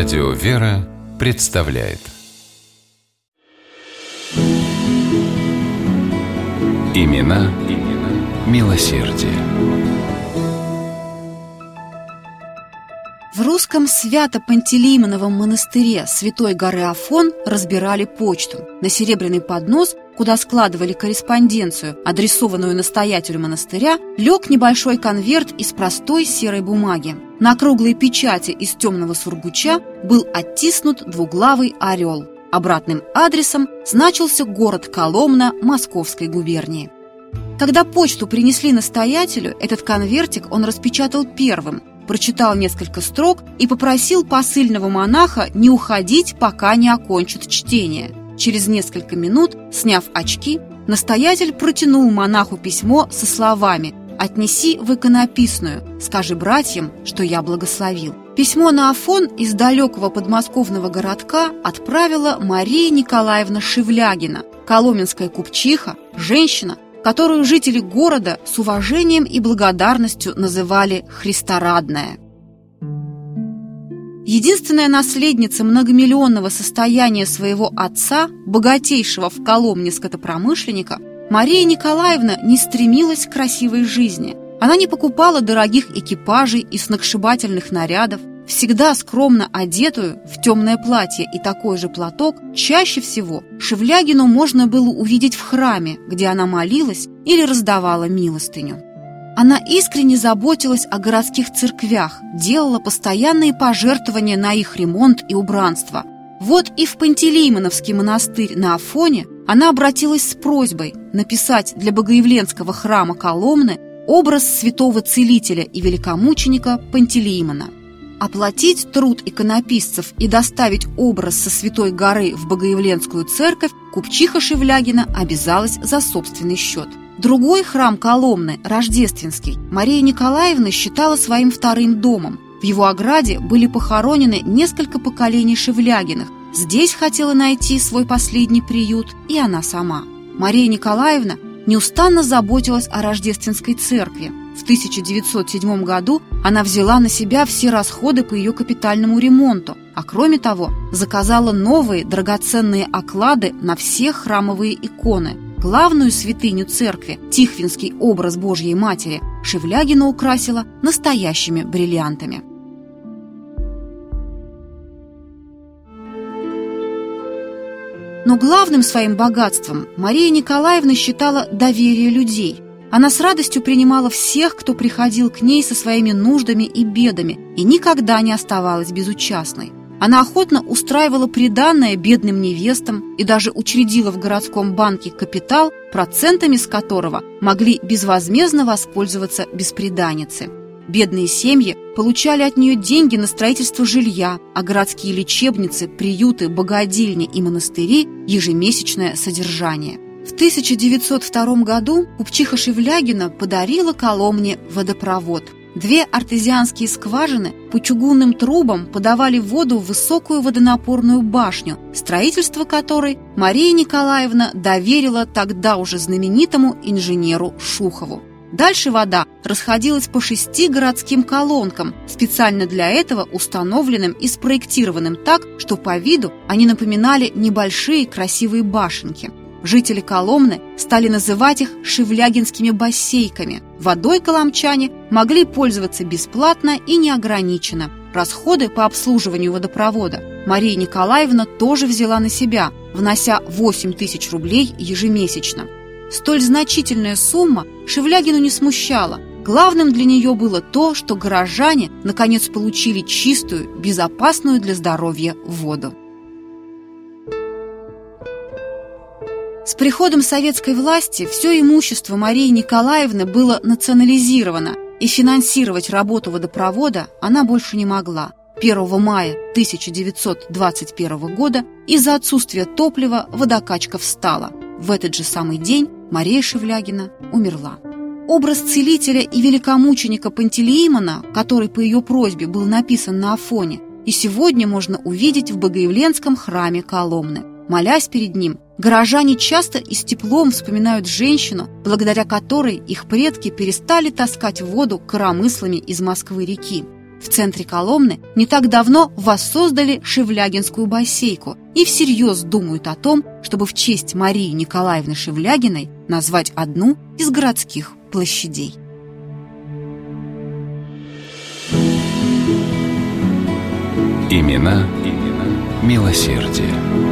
Радио «Вера» представляет Имена, имена милосердие. В русском Свято-Пантелеймоновом монастыре Святой горы Афон разбирали почту. На серебряный поднос, куда складывали корреспонденцию, адресованную настоятелю монастыря, лег небольшой конверт из простой серой бумаги. На круглой печати из темного сургуча был оттиснут двуглавый орел. Обратным адресом значился город Коломна Московской губернии. Когда почту принесли настоятелю, этот конвертик он распечатал первым, прочитал несколько строк и попросил посыльного монаха не уходить, пока не окончит чтение. Через несколько минут, сняв очки, настоятель протянул монаху письмо со словами «Отнеси в иконописную, скажи братьям, что я благословил». Письмо на Афон из далекого подмосковного городка отправила Мария Николаевна Шевлягина, коломенская купчиха, женщина, которую жители города с уважением и благодарностью называли «Христорадная». Единственная наследница многомиллионного состояния своего отца, богатейшего в Коломне скотопромышленника, Мария Николаевна не стремилась к красивой жизни. Она не покупала дорогих экипажей и сногсшибательных нарядов, всегда скромно одетую в темное платье и такой же платок, чаще всего Шевлягину можно было увидеть в храме, где она молилась или раздавала милостыню. Она искренне заботилась о городских церквях, делала постоянные пожертвования на их ремонт и убранство. Вот и в Пантелеймоновский монастырь на Афоне она обратилась с просьбой написать для Богоявленского храма Коломны образ святого целителя и великомученика Пантелеймона – Оплатить труд иконописцев и доставить образ со Святой горы в Богоявленскую церковь купчиха Шевлягина обязалась за собственный счет. Другой храм Коломны, Рождественский, Мария Николаевна считала своим вторым домом. В его ограде были похоронены несколько поколений Шевлягиных. Здесь хотела найти свой последний приют и она сама. Мария Николаевна неустанно заботилась о Рождественской церкви. В 1907 году она взяла на себя все расходы по ее капитальному ремонту, а кроме того заказала новые драгоценные оклады на все храмовые иконы. Главную святыню церкви, Тихвинский образ Божьей Матери, Шевлягина украсила настоящими бриллиантами. Но главным своим богатством Мария Николаевна считала доверие людей – она с радостью принимала всех, кто приходил к ней со своими нуждами и бедами, и никогда не оставалась безучастной. Она охотно устраивала приданное бедным невестам и даже учредила в городском банке капитал, процентами с которого могли безвозмездно воспользоваться бесприданницы. Бедные семьи получали от нее деньги на строительство жилья, а городские лечебницы, приюты, богадельни и монастыри – ежемесячное содержание – в 1902 году купчиха Шевлягина подарила Коломне водопровод. Две артезианские скважины по чугунным трубам подавали воду в высокую водонапорную башню, строительство которой Мария Николаевна доверила тогда уже знаменитому инженеру Шухову. Дальше вода расходилась по шести городским колонкам, специально для этого установленным и спроектированным так, что по виду они напоминали небольшие красивые башенки. Жители Коломны стали называть их шевлягинскими бассейками. Водой коломчане могли пользоваться бесплатно и неограниченно. Расходы по обслуживанию водопровода Мария Николаевна тоже взяла на себя, внося 8 тысяч рублей ежемесячно. Столь значительная сумма Шевлягину не смущала. Главным для нее было то, что горожане наконец получили чистую, безопасную для здоровья воду. С приходом советской власти все имущество Марии Николаевны было национализировано, и финансировать работу водопровода она больше не могла. 1 мая 1921 года из-за отсутствия топлива водокачка встала. В этот же самый день Мария Шевлягина умерла. Образ целителя и великомученика Пантелеимона, который по ее просьбе был написан на Афоне, и сегодня можно увидеть в Богоявленском храме Коломны. Молясь перед ним, горожане часто и с теплом вспоминают женщину, благодаря которой их предки перестали таскать воду коромыслами из Москвы-реки. В центре Коломны не так давно воссоздали Шевлягинскую бассейку и всерьез думают о том, чтобы в честь Марии Николаевны Шевлягиной назвать одну из городских площадей. Имена, имена милосердие.